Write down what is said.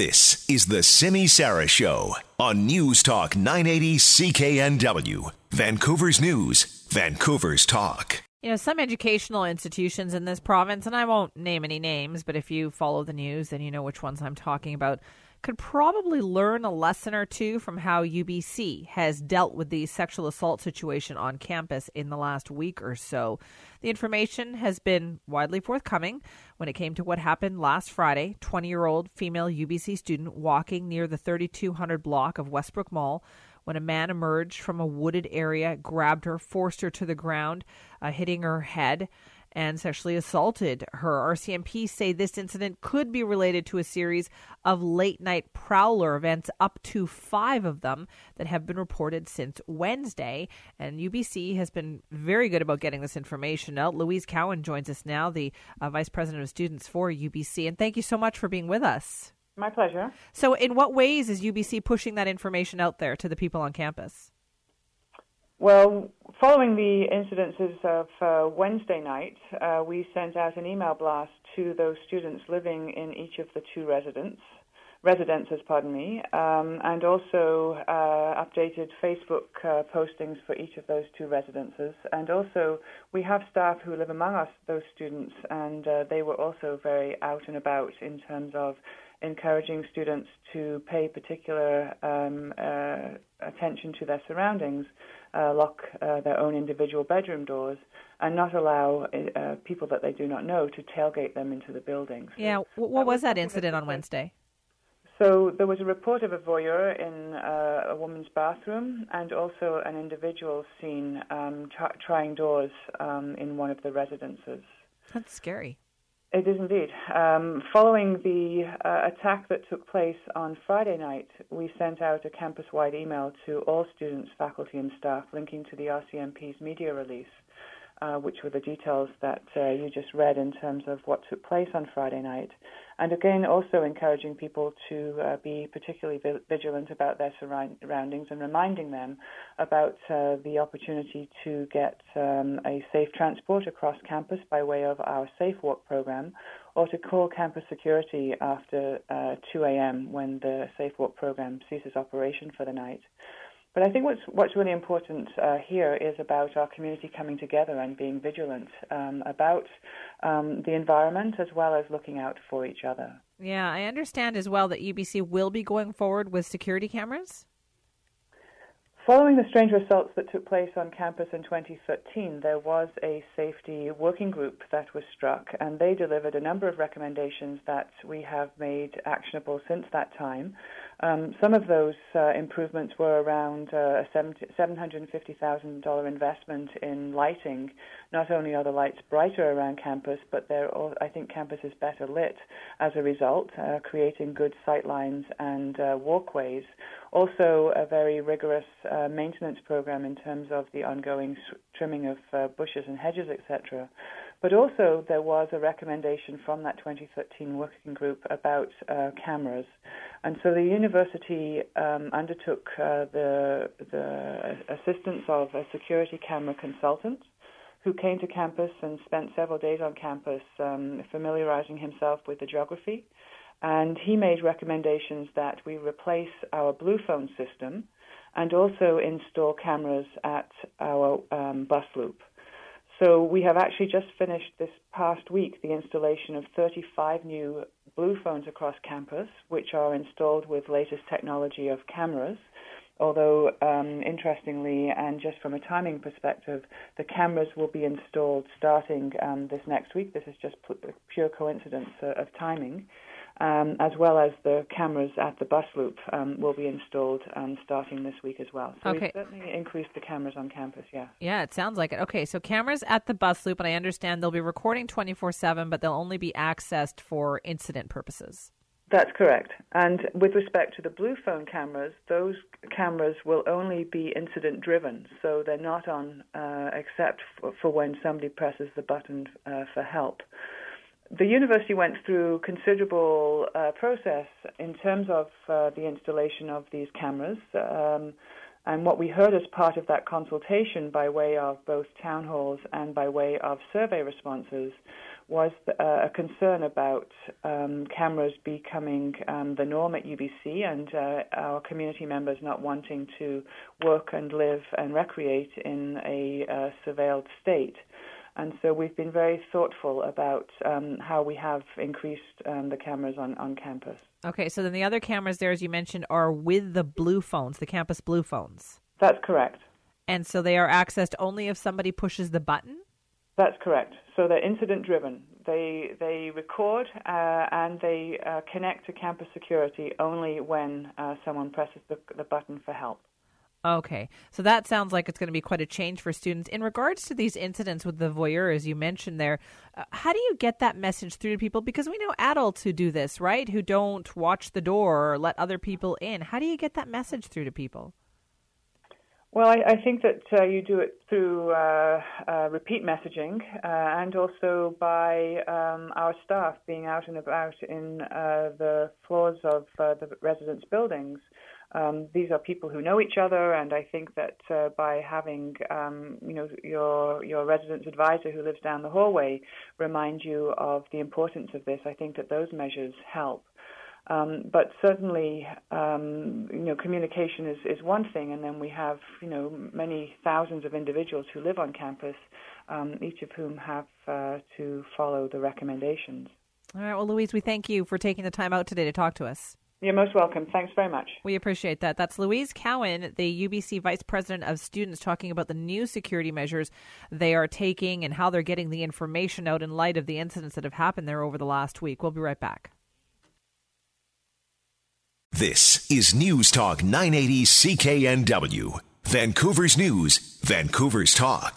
This is the Simi Sara Show on News Talk 980 CKNW, Vancouver's News, Vancouver's Talk. You know, some educational institutions in this province, and I won't name any names, but if you follow the news, then you know which ones I'm talking about, could probably learn a lesson or two from how UBC has dealt with the sexual assault situation on campus in the last week or so. The information has been widely forthcoming when it came to what happened last Friday. 20 year old female UBC student walking near the 3200 block of Wesbrook Mall when a man emerged from a wooded area, grabbed her, forced her to the ground, uh, hitting her head and sexually assaulted her. RCMP say this incident could be related to a series of late night prowler events, up to five of them, that have been reported since Wednesday. And UBC has been very good about getting this information out. Louise Cowin joins us now, the uh, Vice President of Students for UBC. And thank you so much for being with us. My pleasure. So, in what ways is UBC pushing that information out there to the people on campus? Well, following the incidences of uh, Wednesday night, uh, we sent out an email blast to those students living in each of the two residents, residences, pardon me, um, and also uh, updated Facebook uh, postings for each of those two residences. And also, we have staff who live among us, those students, and uh, they were also very out and about in terms of encouraging students to pay particular um, uh, attention to their surroundings, uh, lock uh, their own individual bedroom doors, and not allow uh, people that they do not know to tailgate them into the buildings. So yeah, what, what was that incident on Wednesday? So there was a report of a voyeur in uh, a woman's bathroom, and also an individual seen um, t- trying doors um, in one of the residences. That's scary. It is indeed. Um, following the uh, attack that took place on Friday night, we sent out a campus wide email to all students, faculty, and staff linking to the RCMP's media release uh, which were the details that uh, you just read in terms of what took place on Friday night. And again, also encouraging people to uh, be particularly vigilant about their surroundings and reminding them about uh, the opportunity to get um, a safe transport across campus by way of our Safe Walk program or to call campus security after uh, 2 a.m. when the Safe Walk program ceases operation for the night. But I think what's what's really important uh, here is about our community coming together and being vigilant um, about um, the environment as well as looking out for each other. Yeah, I understand as well that UBC will be going forward with security cameras. Following the strange assaults that took place on campus in 2013, there was a safety working group that was struck, and they delivered a number of recommendations that we have made actionable since that time. Um, some of those uh, improvements were around uh, a $750,000 investment in lighting. Not only are the lights brighter around campus, but they're all, I think campus is better lit as a result, uh, creating good sight lines and uh, walkways. Also, a very rigorous uh, maintenance program in terms of the ongoing trimming of uh, bushes and hedges, etc. But also, there was a recommendation from that 2013 working group about uh, cameras. And so the university um, undertook uh, the, the assistance of a security camera consultant who came to campus and spent several days on campus um, familiarizing himself with the geography. And he made recommendations that we replace our blue phone system and also install cameras at our um, bus loop. So we have actually just finished this past week the installation of 35 new blue phones across campus, which are installed with latest technology of cameras. Although, um, interestingly, and just from a timing perspective, the cameras will be installed starting um, this next week. This is just pure coincidence uh, of timing um, as well as the cameras at the bus loop um, will be installed um, starting this week as well. So okay. we've certainly increased the cameras on campus, yeah. Yeah, it sounds like it. Okay, so cameras at the bus loop, and I understand they'll be recording 24 7, but they'll only be accessed for incident purposes. That's correct. And with respect to the blue phone cameras, those cameras will only be incident driven, so they're not on uh, except for, for, when somebody presses the button uh, for help the university went through considerable uh, process in terms of uh, the installation of these cameras. Um, and what we heard as part of that consultation by way of both town halls and by way of survey responses was uh, a concern about um, cameras becoming um, the norm at UBC and uh, our community members not wanting to work and live and recreate in a uh, surveilled state. And so we've been very thoughtful about um, how we have increased um, the cameras on, on campus. Okay, so then the other cameras there, as you mentioned, are with the blue phones, the campus blue phones. That's correct. And so they are accessed only if somebody pushes the button? That's correct. So they're incident driven. They they record uh, and they uh, connect to campus security only when uh, someone presses the, the button for help. Okay, so that sounds like it's going to be quite a change for students. In regards to these incidents with the voyeur, as you mentioned there, uh, how do you get that message through to people? Because we know adults who do this, right? Who don't watch the door or let other people in. How do you get that message through to people? Well, I, I think that uh, you do it through uh, uh, repeat messaging uh, and also by um, our staff being out and about in uh, the floors of uh, the residence buildings. Um, these are people who know each other, and I think that by having, um, you know, your your residence advisor who lives down the hallway remind you of the importance of this, I think that those measures help. Um, but certainly, um, you know, communication is, is one thing, and then we have, you know, many thousands of individuals who live on campus, um, each of whom have uh, to follow the recommendations. All right. Well, Louise, we thank you for taking the time out today to talk to us. You're most welcome. Thanks very much. We appreciate that. That's Louise Cowin, the UBC Vice President of Students, talking about the new security measures they are taking and how they're getting the information out in light of the incidents that have happened there over the last week. We'll be right back. This is News Talk 980 CKNW, Vancouver's News, Vancouver's Talk.